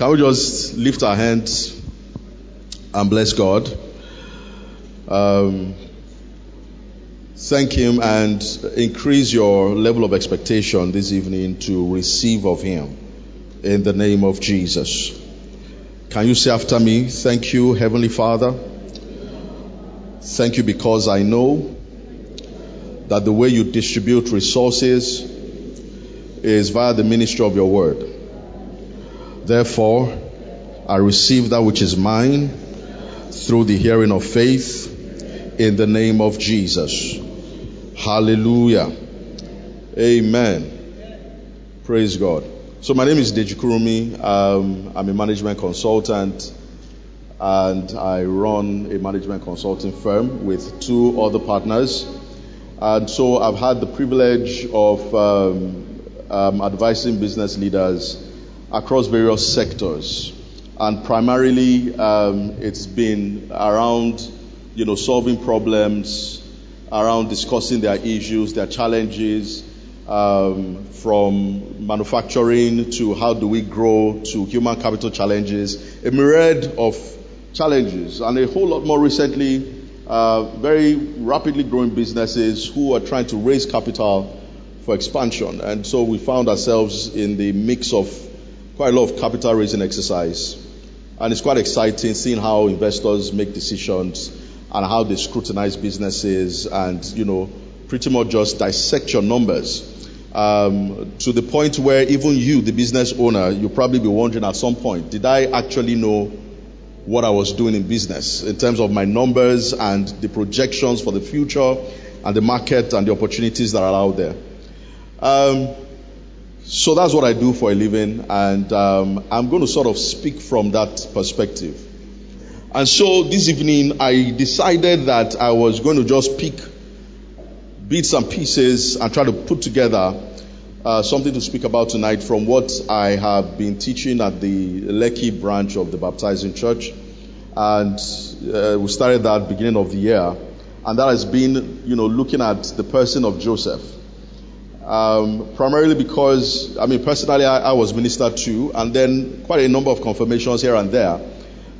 Can we just lift our hands and bless God? Um, thank Him and increase your level of expectation this evening to receive of Him in the name of Jesus. Can you say after me, Thank you, Heavenly Father? Thank you because I know that the way you distribute resources is via the ministry of your word. Therefore, I receive that which is mine through the hearing of faith in the name of Jesus. Hallelujah. Amen. Praise God. So my name is Deji Kurumi. Um, I'm a management consultant and I run a management consulting firm with two other partners. And so I've had the privilege of um, um, advising business leaders across various sectors. And primarily, um, it's been around, you know, solving problems, around discussing their issues, their challenges, um, from manufacturing to how do we grow to human capital challenges, a myriad of challenges, and a whole lot more recently, uh, very rapidly growing businesses who are trying to raise capital for expansion. And so we found ourselves in the mix of quite a lot of capital raising exercise. And it's quite exciting seeing how investors make decisions and how they scrutinize businesses and, you know, pretty much just dissect your numbers. Um, to the point where even you, the business owner, you'll probably be wondering at some point, did I actually know what I was doing in business in terms of my numbers and the projections for the future and the market and the opportunities that are out there. Um, so that's what I do for a living, and um, I'm going to sort of speak from that perspective. And so this evening, I decided that I was going to just pick bits and pieces and try to put together uh, something to speak about tonight from what I have been teaching at the Lekki branch of the Baptizing Church. And uh, we started that beginning of the year. And that has been, you know, looking at the person of Joseph. Um, primarily because, I mean, personally, I, I, was ministered to, and then quite a number of confirmations here and there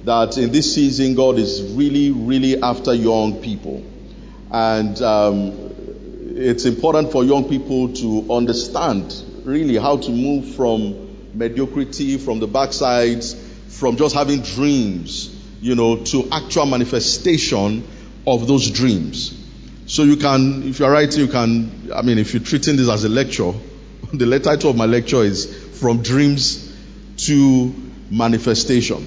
that in this season, God is really, really after young people. And um, it's important for young people to understand really how to move from mediocrity, from the backsides, from just having dreams, you know, to actual manifestation of those dreams. So you can, if you're writing, you can, I mean, if you're treating this as a lecture, the title of my lecture is From Dreams to Manifestation.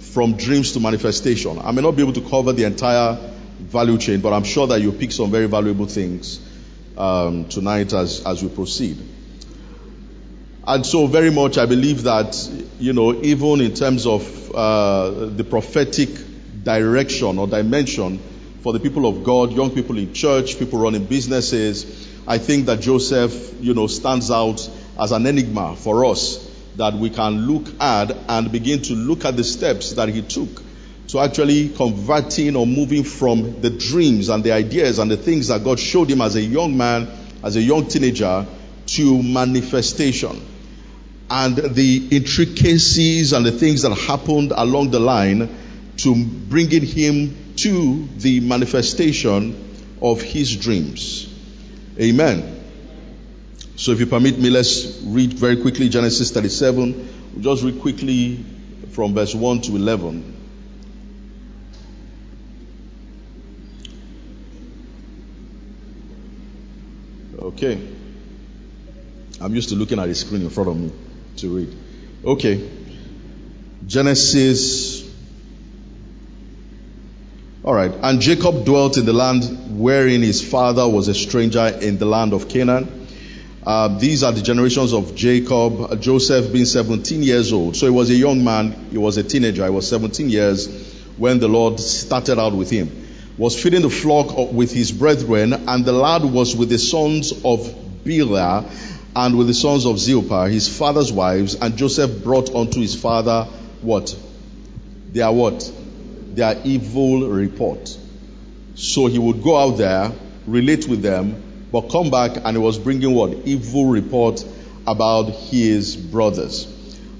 From Dreams to Manifestation. I may not be able to cover the entire value chain, but I'm sure that you'll pick some very valuable things um, tonight as, as we proceed. And so, very much, I believe that, you know, even in terms of uh, the prophetic direction or dimension for the people of God, young people in church, people running businesses, I think that Joseph, you know, stands out as an enigma for us that we can look at and begin to look at the steps that he took to actually converting or moving from the dreams and the ideas and the things that God showed him as a young man, as a young teenager, to manifestation. And the intricacies and the things that happened along the line to bringing him to the manifestation of his dreams. Amen. So if you permit me, let's read very quickly Genesis 37. We'll just read quickly from verse 1 to 11. Okay. I'm used to looking at the screen in front of me to read. Okay. Genesis. All right. And Jacob dwelt in the land wherein his father was a stranger in the land of Canaan. Uh, these are the generations of Jacob, Joseph being 17 years old. So he was a young man, he was a teenager, he was 17 years when the Lord started out with him was feeding the flock with his brethren, and the lad was with the sons of Bilhah and with the sons of Zilpah, his father's wives, and Joseph brought unto his father what? Their what? Their evil report. So he would go out there, relate with them, but come back and he was bringing what? Evil report about his brothers.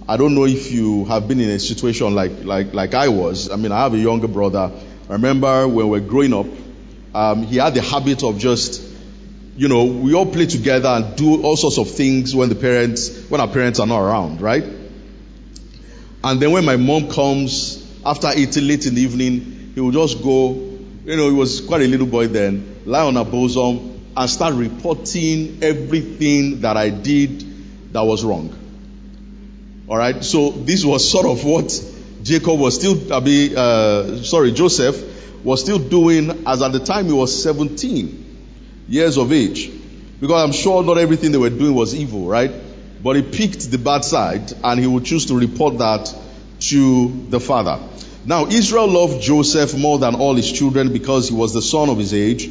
I don't know if you have been in a situation like, like, like I was. I mean, I have a younger brother. I remember when we were growing up, um, he had the habit of just, you know, we all play together and do all sorts of things when the parents, when our parents are not around, right? And then when my mom comes after eating late in the evening, he would just go, you know, he was quite a little boy then, lie on her bosom and start reporting everything that I did that was wrong. All right. So this was sort of what Jacob was still, uh, sorry, Joseph was still doing as at the time he was 17 years of age. Because I'm sure not everything they were doing was evil, right? But he picked the bad side and he would choose to report that to the father. Now, Israel loved Joseph more than all his children because he was the son of his age,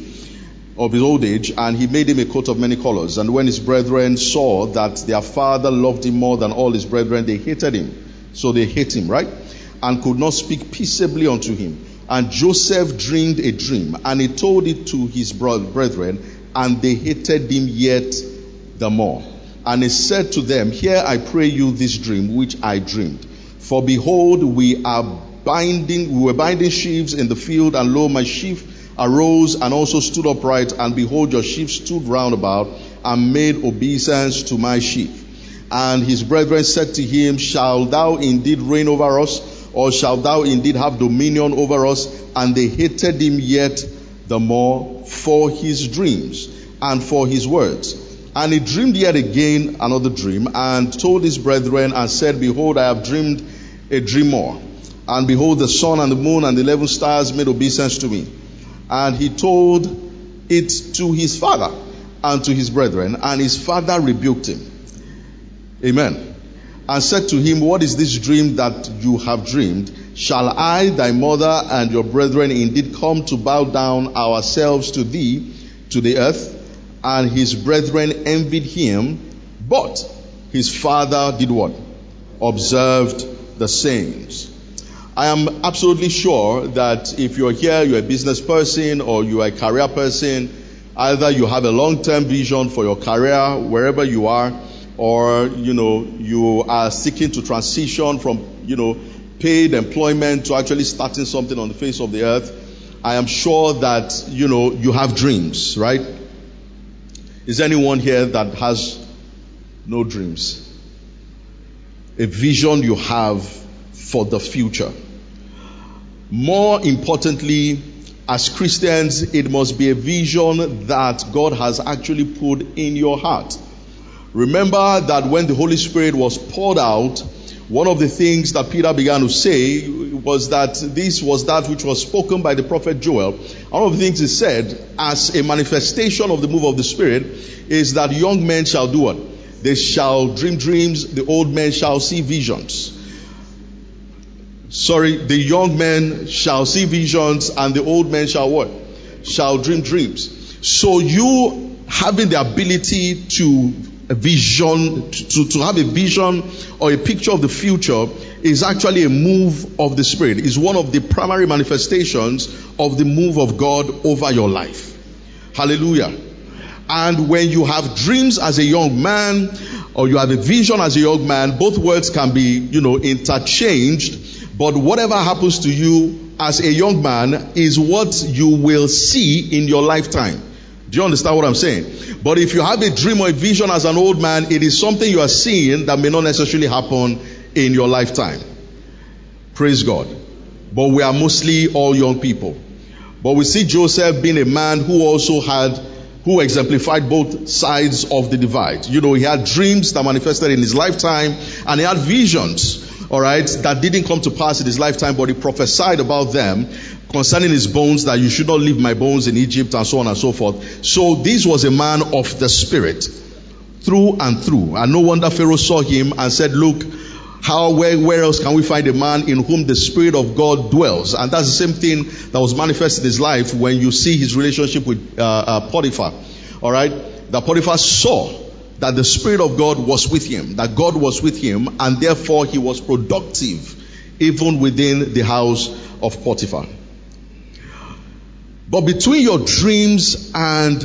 of his old age, and he made him a coat of many colors. And when his brethren saw that their father loved him more than all his brethren, they hated him. So they hate him, right? And could not speak peaceably unto him. And Joseph dreamed a dream, and he told it to his brethren, and they hated him yet the more. And he said to them, Hear I pray you this dream which I dreamed. For behold, we are binding, we were binding sheaves in the field, and lo, my sheaf arose and also stood upright, and behold, your sheep stood round about and made obeisance to my sheaf. And his brethren said to him, Shall thou indeed reign over us, or shalt thou indeed have dominion over us? And they hated him yet the more for his dreams and for his words. And he dreamed yet again another dream and told his brethren and said, Behold, I have dreamed a dreamer. And behold, the sun and the moon and the eleven stars made obeisance to me. And he told it to his father and to his brethren, and his father rebuked him. Amen. And said to him, What is this dream that you have dreamed? Shall I, thy mother, and your brethren indeed come to bow down ourselves to thee to the earth? and his brethren envied him, but his father did what? Observed the sayings. I am absolutely sure that if you're here, you're a business person or you are a career person, either you have a long-term vision for your career wherever you are, or, you know, you are seeking to transition from, you know, paid employment to actually starting something on the face of the earth. I am sure that, you know, you have dreams, right? Is anyone here that has no dreams? A vision you have for the future. More importantly, as Christians, it must be a vision that God has actually put in your heart. Remember that when the Holy Spirit was poured out, one of the things that Peter began to say was that this was that which was spoken by the prophet Joel. One of the things he said as a manifestation of the move of the Spirit is that young men shall do what? They shall dream dreams, the old men shall see visions. Sorry, the young men shall see visions and the old men shall what? Shall dream dreams. So you having the ability to vision, to, to have a vision or a picture of the future is actually a move of the Spirit. Is one of the primary manifestations of the move of God over your life. Hallelujah. And when you have dreams as a young man or you have a vision as a young man, both words can be, you know, interchanged. But whatever happens to you as a young man is what you will see in your lifetime. Do you understand what I'm saying? But if you have a dream or a vision as an old man, it is something you are seeing that may not necessarily happen in your lifetime. Praise God. But we are mostly all young people. But we see Joseph being a man who also had, who exemplified both sides of the divide. You know, he had dreams that manifested in his lifetime and he had visions, alright, that didn't come to pass in his lifetime, but he prophesied about them concerning his bones that you should not leave my bones in Egypt and so on and so forth. So this was a man of the spirit through and through. And no wonder Pharaoh saw him and said, look, how, where, where else can we find a man in whom the Spirit of God dwells? And that's the same thing that was manifest in his life when you see his relationship with uh, uh, Potiphar. Alright? That Potiphar saw that the Spirit of God was with him, that God was with him, and therefore he was productive even within the house of Potiphar. But between your dreams and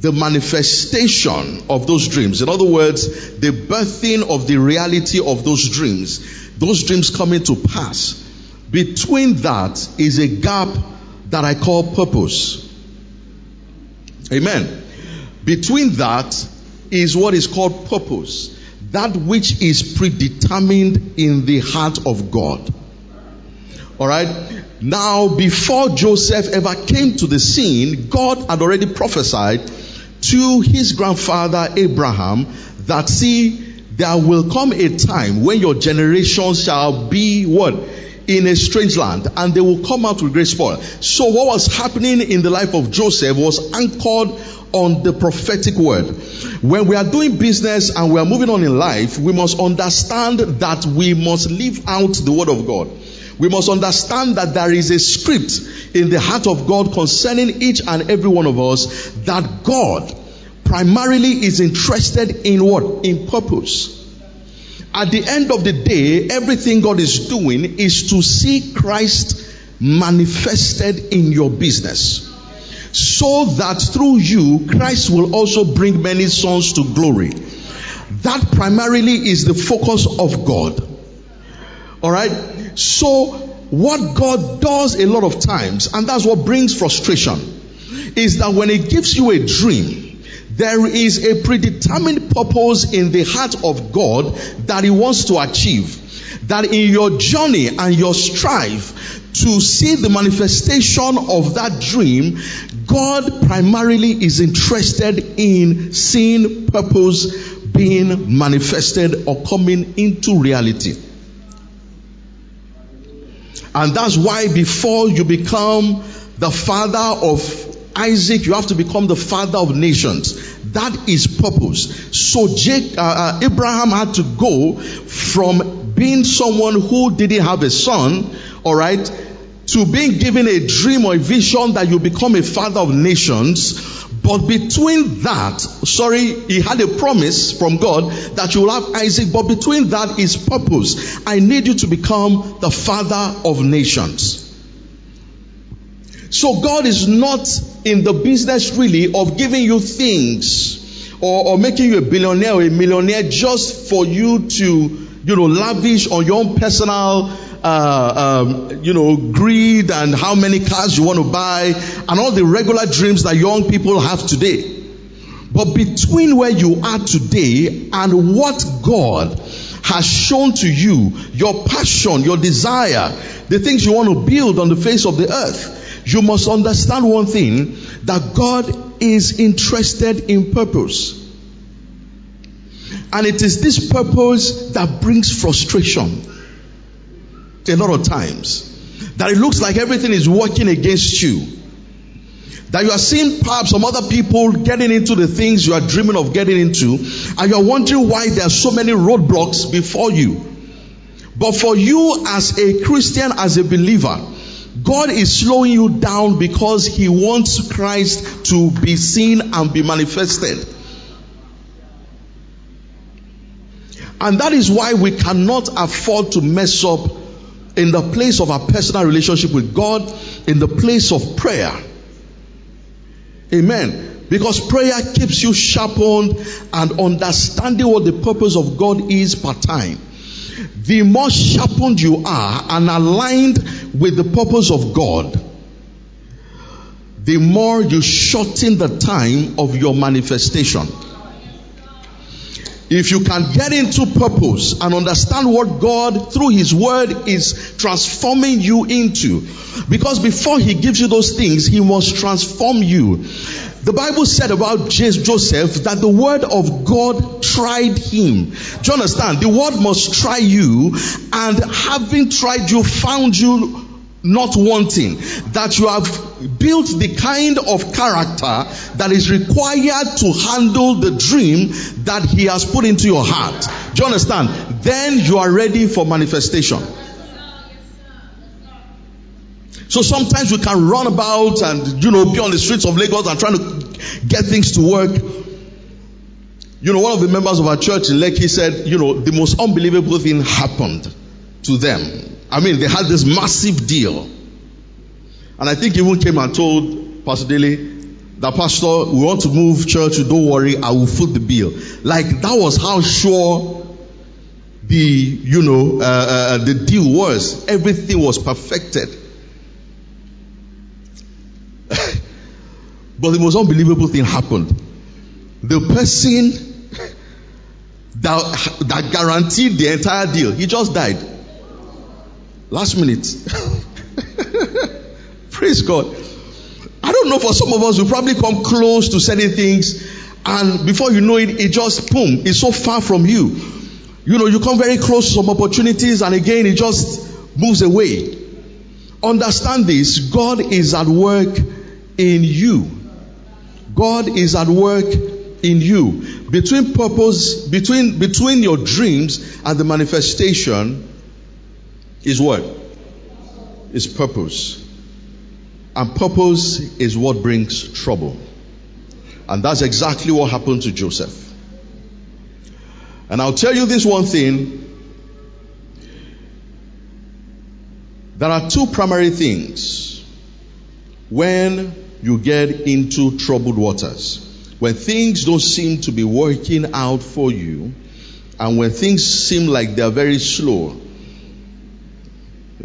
the manifestation of those dreams. In other words, the birthing of the reality of those dreams. Those dreams coming to pass. Between that is a gap that I call purpose. Amen. Between that is what is called purpose. That which is predetermined in the heart of God. Alright? Now, before Joseph ever came to the scene, God had already prophesied to his grandfather Abraham that see, there will come a time when your generation shall be what? In a strange land and they will come out with great spoil. So what was happening in the life of Joseph was anchored on the prophetic word. When we are doing business and we are moving on in life, we must understand that we must live out the word of God. We must understand that there is a script in the heart of God concerning each and every one of us that God primarily is interested in what? In purpose. At the end of the day, everything God is doing is to see Christ manifested in your business. So that through you, Christ will also bring many sons to glory. That primarily is the focus of God. Alright? So, what God does a lot of times, and that's what brings frustration, is that when He gives you a dream, there is a predetermined purpose in the heart of God that He wants to achieve. That in your journey and your strive to see the manifestation of that dream, God primarily is interested in seeing purpose being manifested or coming into reality. And that's why before you become the father of Isaac, you have to become the father of nations. That is purpose. So Jake, uh, uh, Abraham had to go from being someone who didn't have a son, all right, to being given a dream or a vision that you become a father of nations. But between that, sorry, he had a promise from God that you will have Isaac, but between that is purpose. I need you to become the father of nations. So God is not in the business really of giving you things or, or making you a billionaire or a millionaire just for you to, you know, lavish on your own personal uh, um, you know, greed and how many cars you want to buy and all the regular dreams that young people have today. But between where you are today and what God has shown to you, your passion, your desire, the things you want to build on the face of the earth, you must understand one thing that God is interested in purpose. And it is this purpose that brings frustration a lot of times. That it looks like everything is working against you. That you are seeing perhaps some other people getting into the things you are dreaming of getting into, and you are wondering why there are so many roadblocks before you. But for you as a Christian, as a believer, God is slowing you down because He wants Christ to be seen and be manifested. And that is why we cannot afford to mess up in the place of our personal relationship with God, in the place of prayer. Amen. Because prayer keeps you sharpened and understanding what the purpose of God is per time. The more sharpened you are and aligned with the purpose of God, the more you shorten the time of your manifestation. If you can get into purpose and understand what God through His Word is transforming you into, because before He gives you those things, He must transform you. The Bible said about Joseph that the Word of God tried him. Do you understand? The Word must try you, and having tried you, found you not wanting that you have built the kind of character that is required to handle the dream that he has put into your heart. Do you understand? Then you are ready for manifestation. So sometimes we can run about and, you know, be on the streets of Lagos and trying to get things to work. You know, one of the members of our church in Lekki said, you know, the most unbelievable thing happened to them I mean, they had this massive deal. And I think even came and told Pastor Daly that pastor, we want to move church, don't worry, I will foot the bill. Like that was how sure the, you know, uh, uh, the deal was. Everything was perfected. but the most unbelievable thing happened. The person that, that guaranteed the entire deal, he just died. Last minute. Praise God. I don't know, for some of us, we probably come close to certain things, and before you know it, it just, boom, it's so far from you. You know, you come very close to some opportunities, and again, it just moves away. Understand this God is at work in you. God is at work in you. Between purpose, between, between your dreams and the manifestation is what? Is purpose. And purpose is what brings trouble. And that's exactly what happened to Joseph. And I'll tell you this one thing. There are two primary things when you get into troubled waters. When things don't seem to be working out for you, and when things seem like they're very slow,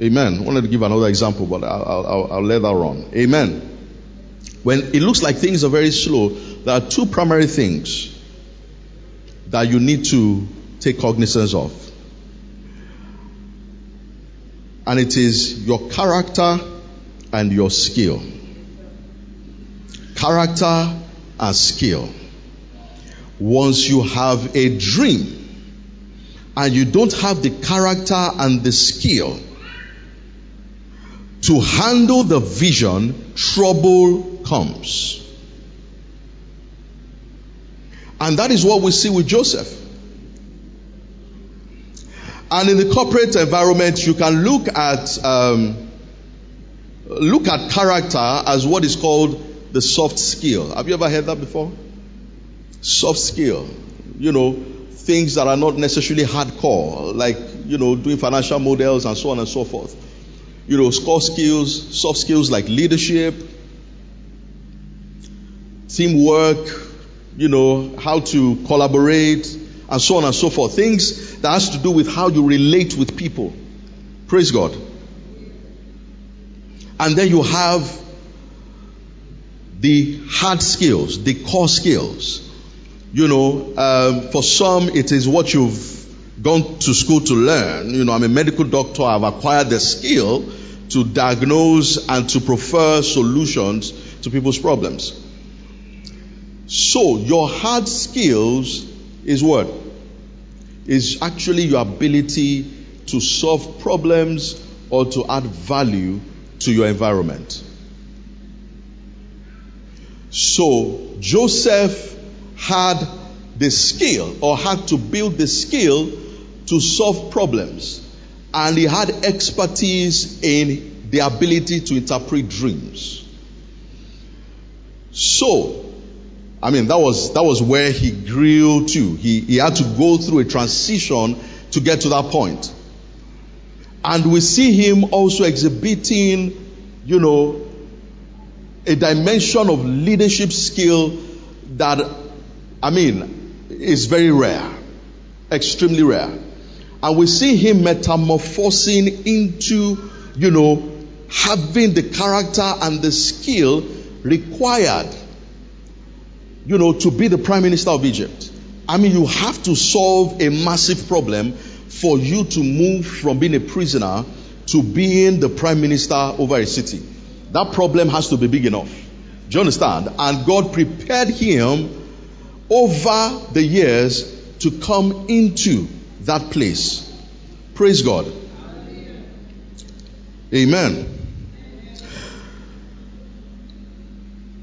Amen. I wanted to give another example, but I'll, I'll, I'll let that run. Amen. When it looks like things are very slow, there are two primary things that you need to take cognizance of. And it is your character and your skill. Character and skill. Once you have a dream and you don't have the character and the skill, to handle the vision, trouble comes. And that is what we see with Joseph. And in the corporate environment, you can look at um, look at character as what is called the soft skill. Have you ever heard that before? Soft skill. You know, things that are not necessarily hardcore, like you know, doing financial models and so on and so forth you know, core skills, soft skills like leadership, teamwork, you know, how to collaborate, and so on and so forth. Things that has to do with how you relate with people. Praise God. And then you have the hard skills, the core skills. You know, um, for some it is what you've gone to school to learn. You know, I'm a medical doctor. I've acquired the skill to diagnose and to prefer solutions to people's problems. So, your hard skills is what? Is actually your ability to solve problems or to add value to your environment. So, Joseph had the skill or had to build the skill to solve problems. And he had expertise in the ability to interpret dreams. So, I mean, that was, that was where he grew to. He, he had to go through a transition to get to that point. And we see him also exhibiting, you know, a dimension of leadership skill that, I mean, is very rare, extremely rare. And we see him metamorphosing into, you know, having the character and the skill required, you know, to be the prime minister of Egypt. I mean, you have to solve a massive problem for you to move from being a prisoner to being the prime minister over a city. That problem has to be big enough. Do you understand? And God prepared him over the years to come into that place. Praise God. Amen.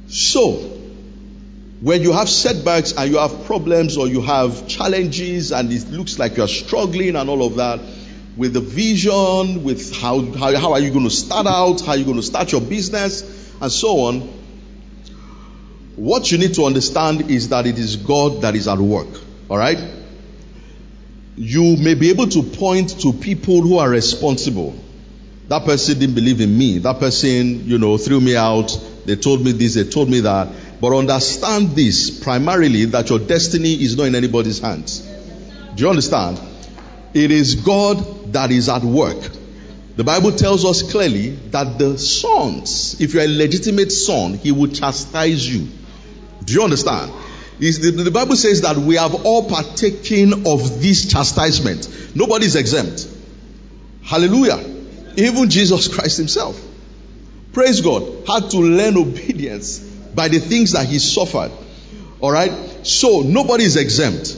So, when you have setbacks and you have problems or you have challenges and it looks like you're struggling and all of that, with the vision, with how, how, how are you going to start out, how are you going to start your business, and so on, what you need to understand is that it is God that is at work. All right? You may be able to point to people who are responsible. That person didn't believe in me. That person, you know, threw me out. They told me this, they told me that. But understand this primarily that your destiny is not in anybody's hands. Do you understand? It is God that is at work. The Bible tells us clearly that the sons, if you're a legitimate son, he will chastise you. Do you understand? The, the Bible says that we have all partaken of this chastisement. Nobody is exempt. Hallelujah. Even Jesus Christ himself. Praise God. Had to learn obedience by the things that he suffered. Alright? So nobody is exempt.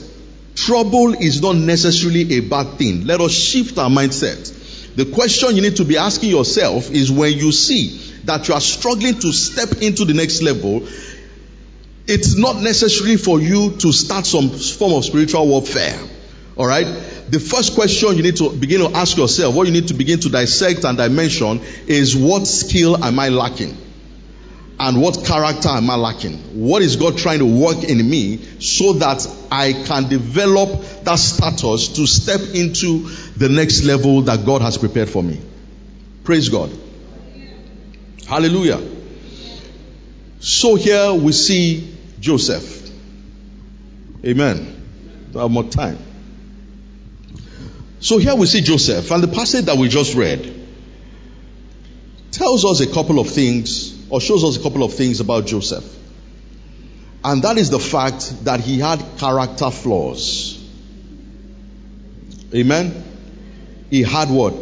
Trouble is not necessarily a bad thing. Let us shift our mindset. The question you need to be asking yourself is when you see that you are struggling to step into the next level, it's not necessary for you to start some form of spiritual warfare. All right? The first question you need to begin to ask yourself, what you need to begin to dissect and dimension is what skill am I lacking? And what character am I lacking? What is God trying to work in me so that I can develop that status to step into the next level that God has prepared for me? Praise God. Hallelujah. So here we see Joseph. Amen. Don't have more time. So here we see Joseph, and the passage that we just read tells us a couple of things or shows us a couple of things about Joseph. And that is the fact that he had character flaws. Amen. He had what?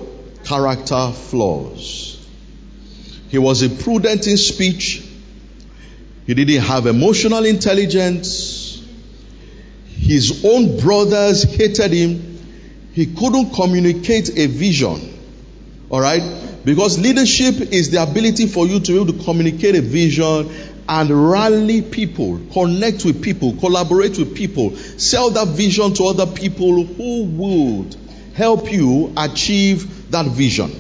Character flaws. He was imprudent in speech. He didn't have emotional intelligence. His own brothers hated him. He couldn't communicate a vision. Alright? Because leadership is the ability for you to be able to communicate a vision and rally people, connect with people, collaborate with people, sell that vision to other people who would help you achieve that vision.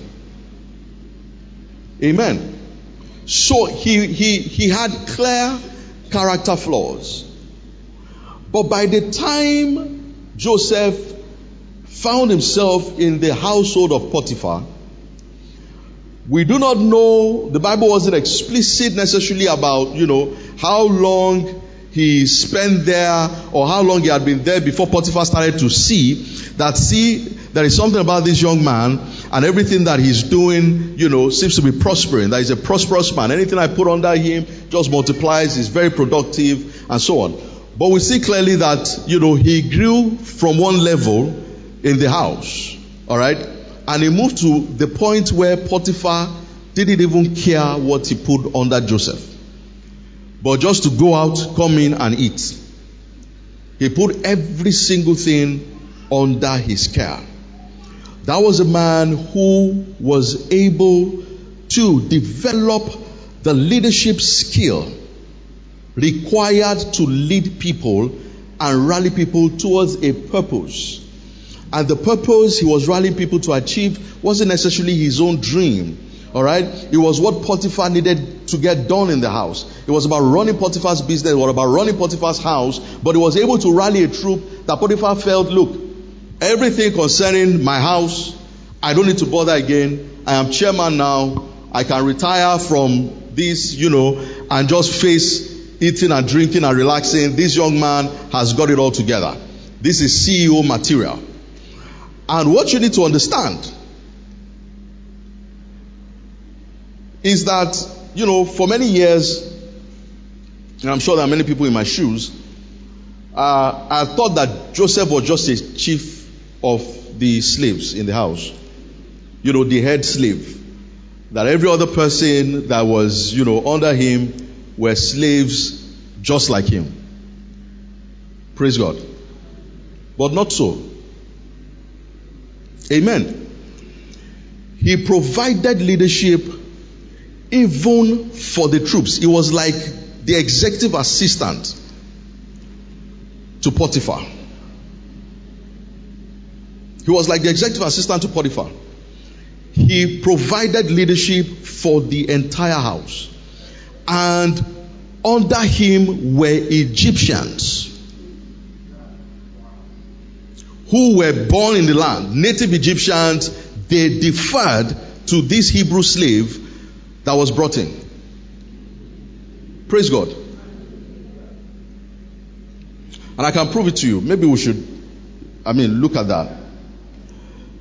Amen. So he, he, he had clear character flaws. But by the time Joseph found himself in the household of Potiphar, we do not know, the Bible wasn't explicit necessarily about, you know, how long he spent there or how long he had been there before Potiphar started to see that, see, there is something about this young man and everything that he's doing, you know, seems to be prospering. That he's a prosperous man. Anything I put under him just multiplies, he's very productive and so on. But we see clearly that, you know, he grew from one level in the house. All right? And he moved to the point where Potiphar didn't even care what he put under Joseph. But just to go out, come in and eat. He put every single thing under his care. That was a man who was able to develop the leadership skill required to lead people and rally people towards a purpose and the purpose he was rallying people to achieve wasn't necessarily his own dream. All right? It was what Potiphar needed to get done in the house. It was about running Potiphar's business, it was about running Potiphar's house, but he was able to rally a troop that Potiphar felt, look, everything concerning my house, I don't need to bother again. I am chairman now. I can retire from this, you know, and just face eating and drinking and relaxing. This young man has got it all together. This is CEO material. And what you need to understand is that, you know, for many years, and I'm sure there are many people in my shoes, uh, I thought that Joseph was just a chief of the slaves in the house. You know, the head slave. That every other person that was, you know, under him were slaves just like him. Praise God. But not so. Amen. He provided leadership even for the troops. He was like the executive assistant to Potiphar. He was like the executive assistant to Potiphar. He provided leadership for the entire house. And under him were Egyptians who were born in the land, native Egyptians, they deferred to this Hebrew slave that was brought in. Praise God. And I can prove it to you. Maybe we should, I mean, look at that.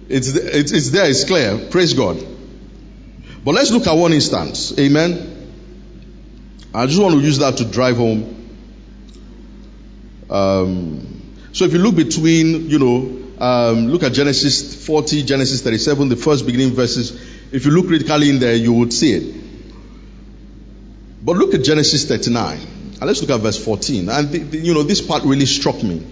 It's, it's, it's there, it's clear. Praise God. But let's look at one instance. Amen. I just want to use that to drive home. Um, so if you look between, you know, um, look at Genesis 40, Genesis 37, the first beginning verses. If you look critically in there, you would see it. But look at Genesis 39. And let's look at verse 14. And, the, the, you know, this part really struck me.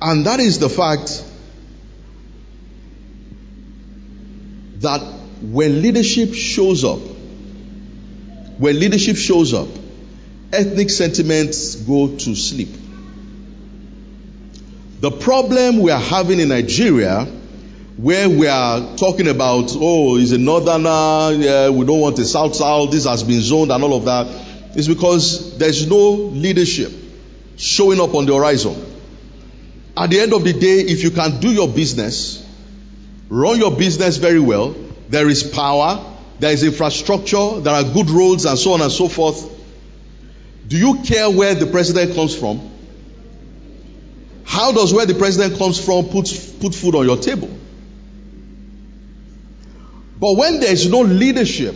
And that is the fact that when leadership shows up, when leadership shows up, ethnic sentiments go to sleep. The problem we are having in Nigeria, where we are talking about, oh, is a northerner, yeah, we don't want a south south, this has been zoned and all of that, is because there's no leadership showing up on the horizon. At the end of the day, if you can do your business, run your business very well, there is power, there is infrastructure, there are good roads, and so on and so forth. Do you care where the president comes from? How does where the president comes from put, put food on your table? But when there is no leadership,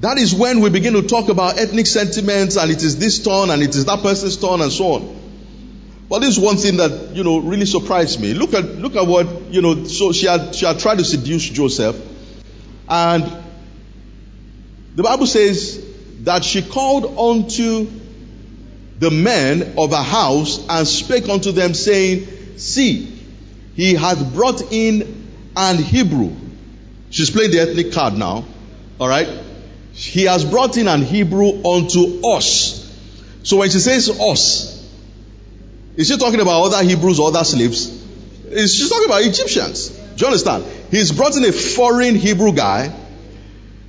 that is when we begin to talk about ethnic sentiments and it is this turn and it is that person's turn and so on. But this is one thing that, you know, really surprised me. Look at, look at what, you know, so she had, she had tried to seduce Joseph. And the Bible says that she called unto the men of a house and spake unto them, saying, See, he hath brought in an Hebrew. She's playing the ethnic card now. All right? He has brought in an Hebrew unto us. So when she says us, is she talking about other Hebrews or other slaves? Is she talking about Egyptians? Do you understand? He's brought in a foreign Hebrew guy,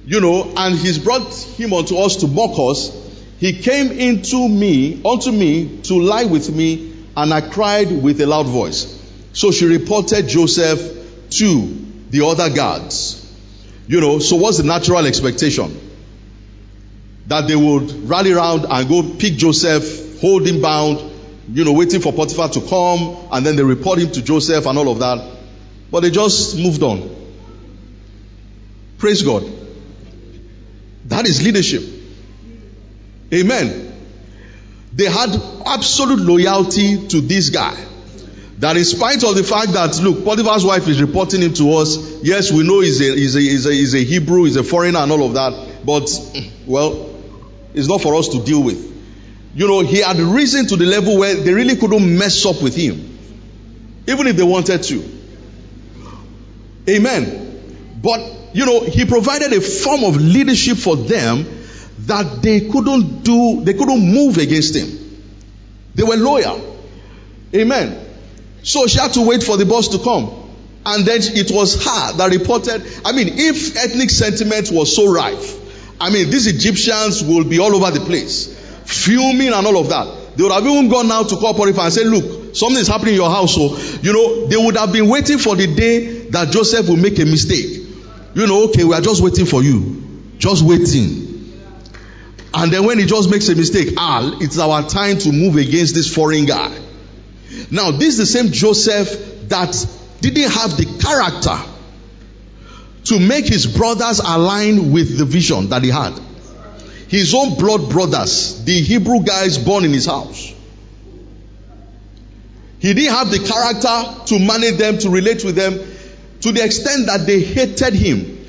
you know, and he's brought him unto us to mock us he came into me, unto me, to lie with me, and I cried with a loud voice. So she reported Joseph to the other guards. You know, so what's the natural expectation? That they would rally around and go pick Joseph, hold him bound, you know, waiting for Potiphar to come, and then they report him to Joseph and all of that. But they just moved on. Praise God. That is leadership. Amen. They had absolute loyalty to this guy. That in spite of the fact that, look, Potiphar's wife is reporting him to us. Yes, we know he's a, he's a, he's a, he's a Hebrew, he's a foreigner and all of that. But, well, it's not for us to deal with. You know, he had risen to the level where they really couldn't mess up with him. Even if they wanted to. Amen. But, you know, he provided a form of leadership for them that they couldn't do, they couldn't move against him. They were loyal. Amen. So she had to wait for the boss to come. And then it was her that reported. I mean, if ethnic sentiment was so rife, I mean, these Egyptians will be all over the place, fuming and all of that. They would have even gone now to call Potiphar and say, Look, something is happening in your house. So, you know, they would have been waiting for the day that Joseph will make a mistake. You know, okay, we are just waiting for you. Just waiting. And then when he just makes a mistake, ah, it's our time to move against this foreign guy. Now, this is the same Joseph that didn't have the character to make his brothers align with the vision that he had. His own blood brothers, the Hebrew guys born in his house. He didn't have the character to manage them, to relate with them, to the extent that they hated him.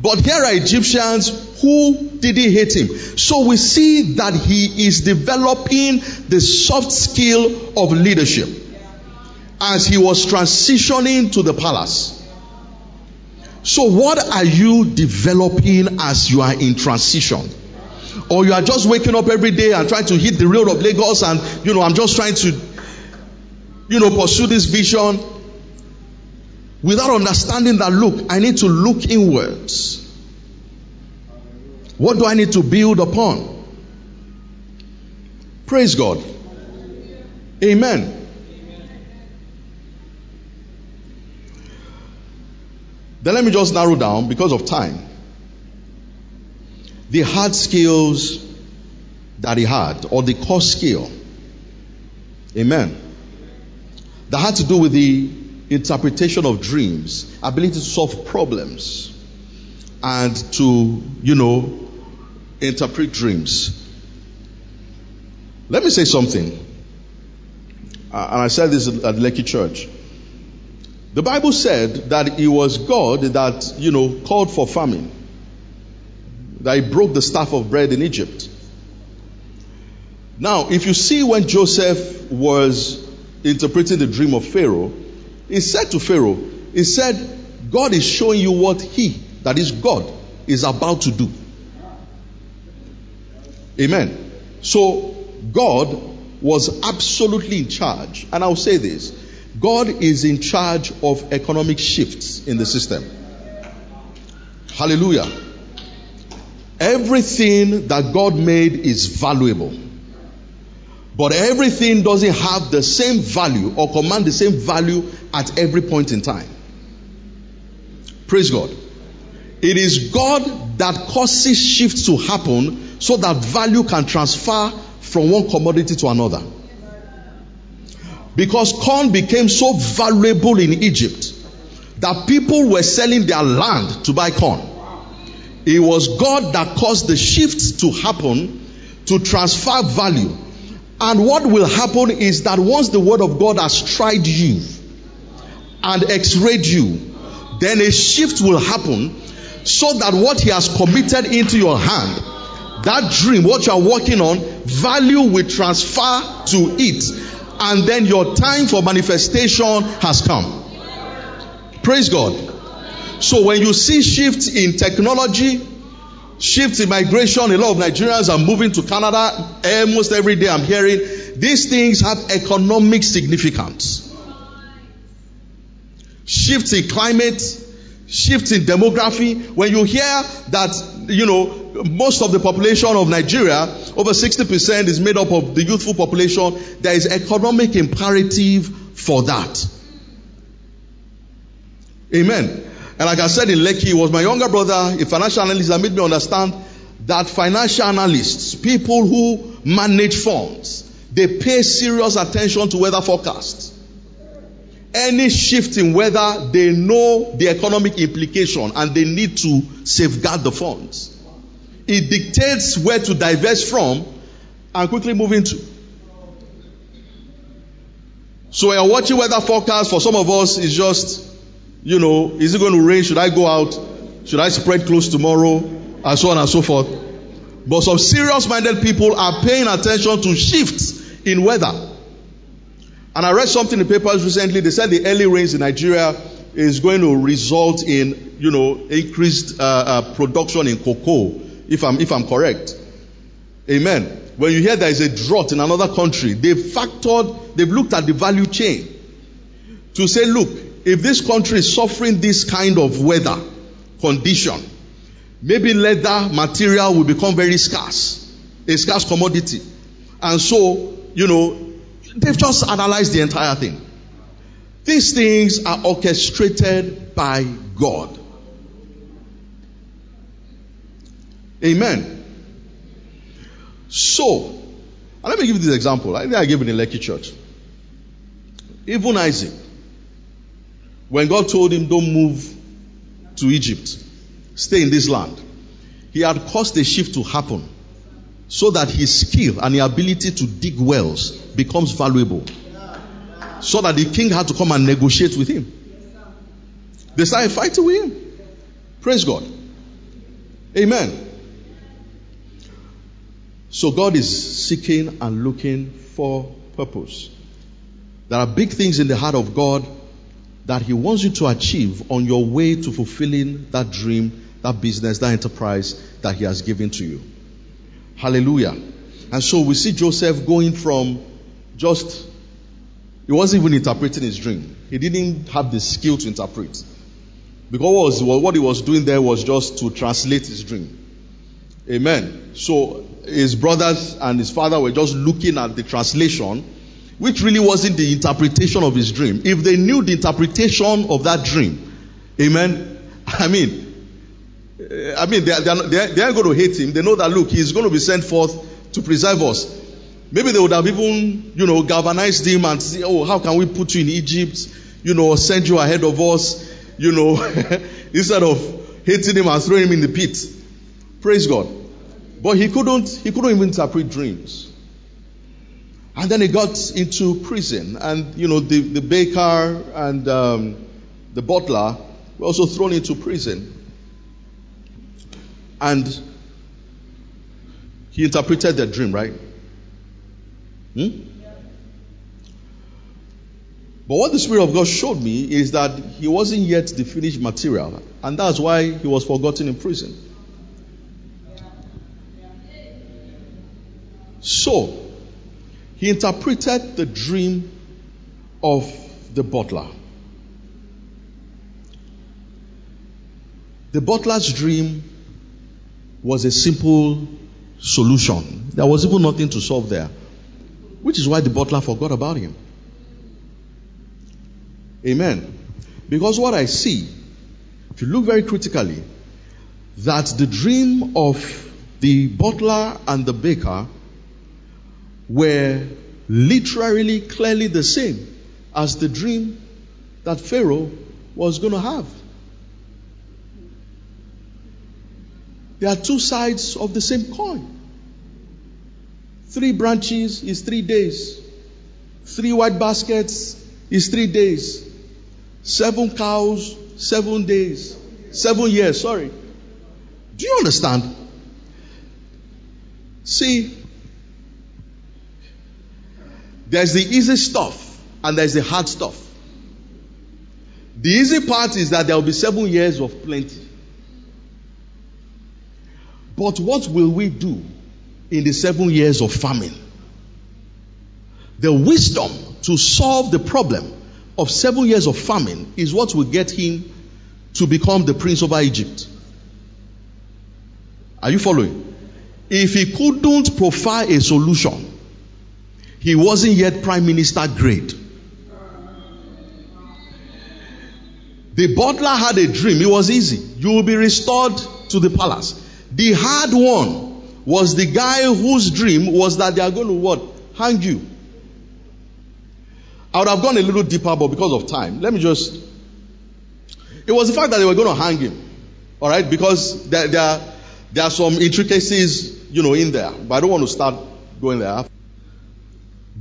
But here are Egyptians who didn't hate him. So we see that he is developing the soft skill of leadership as he was transitioning to the palace. So what are you developing as you are in transition? Or you are just waking up every day and trying to hit the road of Lagos and, you know, I'm just trying to, you know, pursue this vision without understanding that, look, I need to look inwards. What do I need to build upon? Praise God. Amen. Then let me just narrow down because of time. The hard skills that he had, or the core skill. Amen. That had to do with the interpretation of dreams, ability to solve problems, and to, you know, interpret dreams. Let me say something. Uh, and I said this at Lekki Church. The Bible said that it was God that, you know, called for famine. That he broke the staff of bread in Egypt. Now, if you see when Joseph was interpreting the dream of Pharaoh, he said to Pharaoh, he said, God is showing you what he, that is God, is about to do. Amen. So, God was absolutely in charge. And I'll say this God is in charge of economic shifts in the system. Hallelujah. Everything that God made is valuable. But everything doesn't have the same value or command the same value at every point in time. Praise God. It is God that causes shifts to happen so that value can transfer from one commodity to another. Because corn became so valuable in Egypt that people were selling their land to buy corn. It was God that caused the shifts to happen to transfer value. And what will happen is that once the word of God has tried you and x-rayed you, then a shift will happen so that what he has committed into your hand, that dream, what you are working on, value will transfer to it. And then your time for manifestation has come. Praise God. So when you see shifts in technology, shifts in migration, a lot of Nigerians are moving to Canada almost every day. I'm hearing these things have economic significance. Shifts in climate, shifts in demography. When you hear that, you know, most of the population of Nigeria, over 60% is made up of the youthful population, there is economic imperative for that. Amen. And like I said in Lekki, it was my younger brother, a financial analyst, that made me understand that financial analysts, people who manage funds, they pay serious attention to weather forecasts any shift in weather, they know the economic implication and they need to safeguard the funds. It dictates where to divest from and quickly move into. So we are watching weather forecast for some of us is just, you know, is it going to rain? Should I go out? Should I spread clothes tomorrow? And so on and so forth. But some serious minded people are paying attention to shifts in weather. And I read something in the papers recently. They said the early rains in Nigeria is going to result in, you know, increased uh, uh, production in cocoa, if I'm, if I'm correct. Amen. When you hear there is a drought in another country, they've factored, they've looked at the value chain to say, look, if this country is suffering this kind of weather condition, maybe leather material will become very scarce, a scarce commodity. And so, you know, They've just analyzed the entire thing. These things are orchestrated by God. Amen. So, let me give you this example. I think I gave it in Lekki Church. Even Isaac, when God told him, Don't move to Egypt, stay in this land, he had caused a shift to happen so that his skill and the ability to dig wells becomes valuable. So that the king had to come and negotiate with him. They started fighting with him. Praise God. Amen. So God is seeking and looking for purpose. There are big things in the heart of God that He wants you to achieve on your way to fulfilling that dream, that business, that enterprise that He has given to you. Hallelujah. And so we see Joseph going from just, he wasn't even interpreting his dream. He didn't have the skill to interpret. Because what he was doing there was just to translate his dream. Amen. So his brothers and his father were just looking at the translation, which really wasn't the interpretation of his dream. If they knew the interpretation of that dream, amen. I mean, eh, I mean, they they, they, they are going to hate him. They know that, look, he's going to be sent forth to preserve us. Maybe they would have even, you know, galvanized him and say, oh, how can we put you in Egypt? You know, send you ahead of us, you know, instead of hating him and throwing him in the pit. Praise God. But he couldn't, he couldn't even interpret dreams. And then he got into prison, and you know, the, the baker and um, the butler were also thrown into prison. And he interpreted the dream, right? Hmm? But what the Spirit of God showed me is that he wasn't yet the finished material, and that's why he was forgotten in prison. So, he interpreted the dream of the butler. The butler's dream was a simple solution. There was even nothing to solve there, which is why the butler forgot about him. Amen. Because what I see, if you look very critically, that the dream of the butler and the baker were literally clearly the same as the dream that Pharaoh was going to have. They are two sides of the same coin. Three branches is three days. Three white baskets is three days. Seven cows, seven days. Seven years, sorry. Do you understand? See, there's the easy stuff and there's the hard stuff. The easy part is that there will be seven years of plenty. But what will we do in the seven years of famine? The wisdom to solve the problem of seven years of famine is what will get him to become the prince over Egypt. Are you following? If he couldn't provide a solution, he wasn't yet prime minister grade. The butler had a dream. It was easy. You will be restored to the palace. The hard one was the guy whose dream was that they are going to what? Hang you. I would have gone a little deeper, but because of time, let me just. It was the fact that they were going to hang him. All right, because there, there, there are some intricacies, you know, in there. But I don't want to start going there.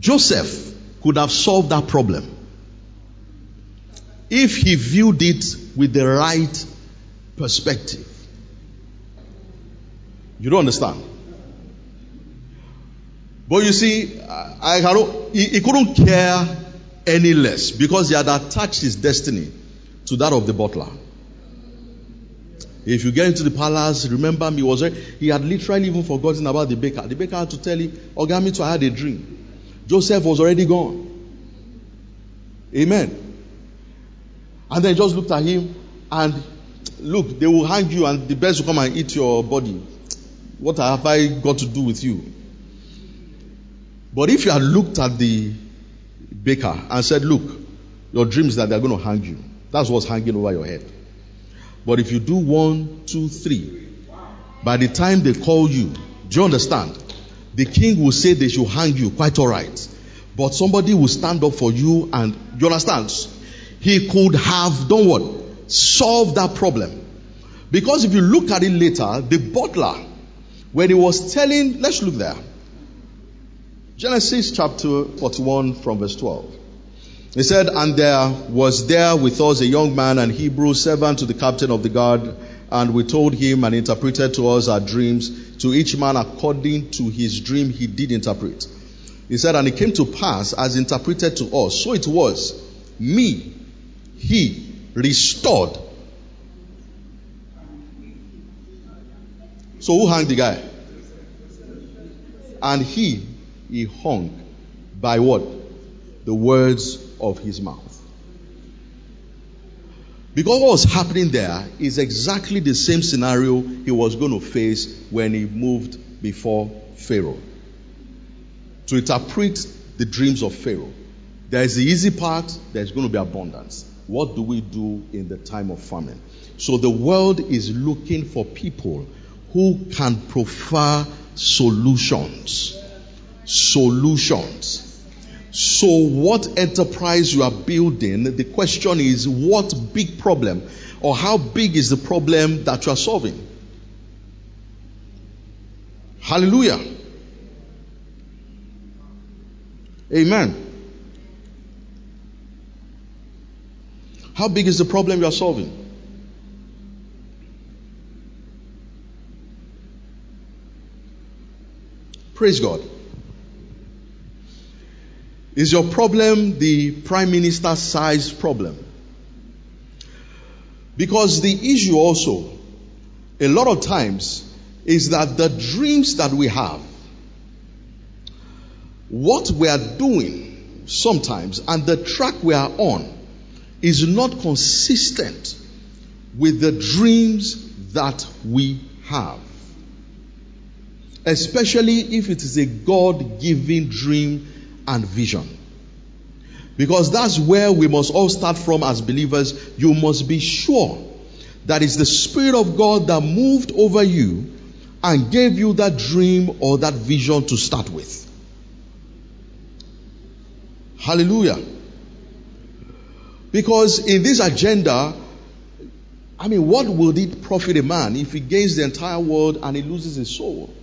Joseph could have solved that problem if he viewed it with the right perspective. You don't understand. But you see, I, I he, couldn't care any less because he had attached his destiny to that of the butler. If you get into the palace, remember me was he had literally even forgotten about the baker. The baker had to tell him, Ogami, I had a dream. Joseph was already gone. Amen. And then just looked at him and look, they will hang you and the birds will come and eat your body. What have I got to do with you? But if you had looked at the baker and said, Look, your dream is that they're going to hang you. That's what's hanging over your head. But if you do one, two, three, by the time they call you, do you understand? The king will say they should hang you, quite alright. But somebody will stand up for you and, you understand? He could have done what? Solved that problem. Because if you look at it later, the butler, when he was telling, let's look there. Genesis chapter 41 from verse 12. He said, And there was there with us a young man, an Hebrew servant to the captain of the guard, and we told him and interpreted to us our dreams to each man according to his dream he did interpret. He said, and it came to pass as interpreted to us. So it was me, he restored. So who hung the guy? And he, he hung by what? The words of his mouth. Because what was happening there is exactly the same scenario he was going to face when he moved before Pharaoh. To interpret the dreams of Pharaoh. There is the easy part, there's going to be abundance. What do we do in the time of famine? So the world is looking for people who can prefer solutions. Solutions. So, what enterprise you are building, the question is what big problem or how big is the problem that you are solving? Hallelujah. Amen. How big is the problem you are solving? Praise God. Is your problem the prime minister size problem? Because the issue also, a lot of times, is that the dreams that we have, what we are doing sometimes, and the track we are on is not consistent with the dreams that we have. Especially if it is a God given dream and vision. Because that's where we must all start from as believers. You must be sure that it's the Spirit of God that moved over you and gave you that dream or that vision to start with. Hallelujah. Because in this agenda, I mean, what will it profit a man if he gains the entire world and he loses his soul?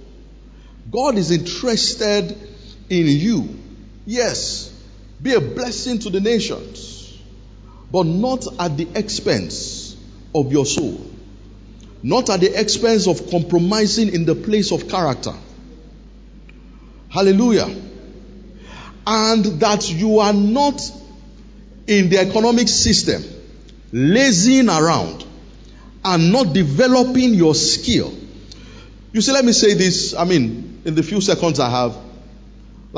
God is interested in you. Yes, be a blessing to the nations, but not at the expense of your soul. Not at the expense of compromising in the place of character. Hallelujah. And that you are not in the economic system lazying around and not developing your skill. You see, let me say this, I mean, in the few seconds I have.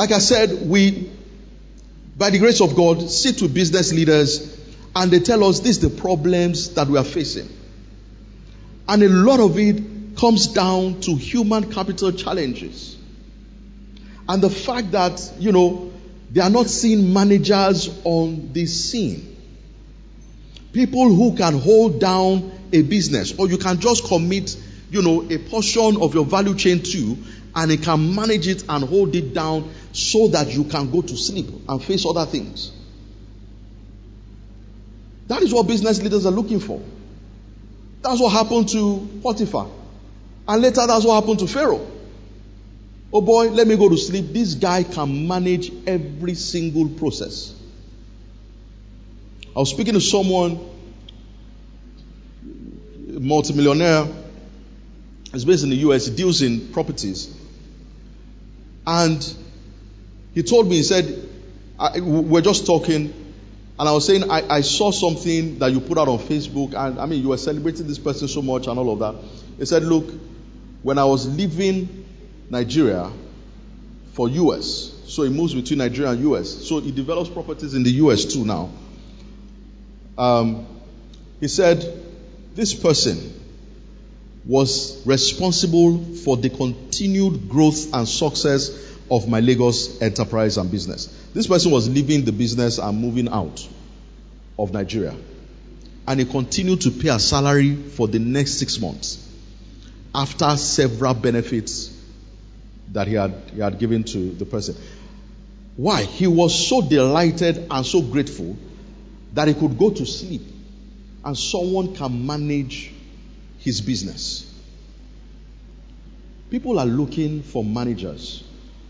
Like I said, we, by the grace of God, sit with business leaders and they tell us this the problems that we are facing. And a lot of it comes down to human capital challenges. And the fact that, you know, they are not seeing managers on the scene. People who can hold down a business, or you can just commit, you know, a portion of your value chain to, and he can manage it and hold it down so that you can go to sleep and face other things. That is what business leaders are looking for. That's what happened to Potiphar. And later, that's what happened to Pharaoh. Oh boy, let me go to sleep. This guy can manage every single process. I was speaking to someone, multimillionaire, is based in the US, deals in properties. And he told me, he said, we're just talking, and I was saying, I, I, saw something that you put out on Facebook, and I mean, you were celebrating this person so much and all of that. He said, Look, when I was leaving Nigeria for US. So he moves between Nigeria and US. So he develops properties in the US too now. Um, he said, This person was responsible for the continued growth and success of my Lagos enterprise and business. This person was leaving the business and moving out of Nigeria. And he continued to pay a salary for the next six months after several benefits that he had, he had given to the person. Why? He was so delighted and so grateful that he could go to sleep and someone can manage his business. People are looking for managers.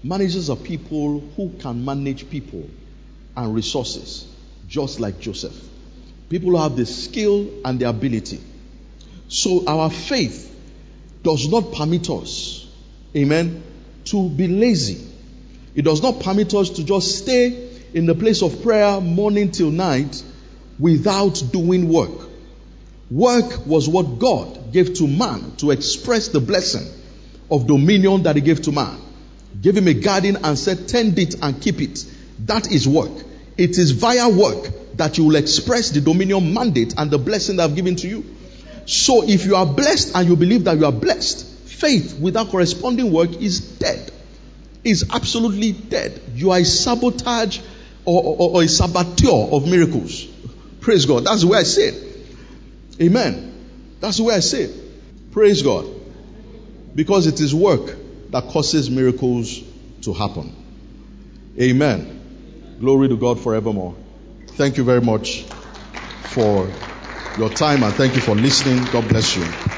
Managers are people who can manage people and resources, just like Joseph. People have the skill and the ability. So our faith does not permit us, amen, to be lazy. It does not permit us to just stay in the place of prayer morning till night without doing work. Work was what God gave to man to express the blessing of dominion that he gave to man. Gave him a garden and said, tend it and keep it. That is work. It is via work that you will express the dominion mandate and the blessing that I've given to you. So if you are blessed and you believe that you are blessed, faith without corresponding work is dead. Is absolutely dead. You are a sabotage or, or, or a saboteur of miracles. Praise God. That's way I say it. Amen. That's the way I say it. Praise God. Because it is work that causes miracles to happen. Amen. Glory to God forevermore. Thank you very much for your time and thank you for listening. God bless you.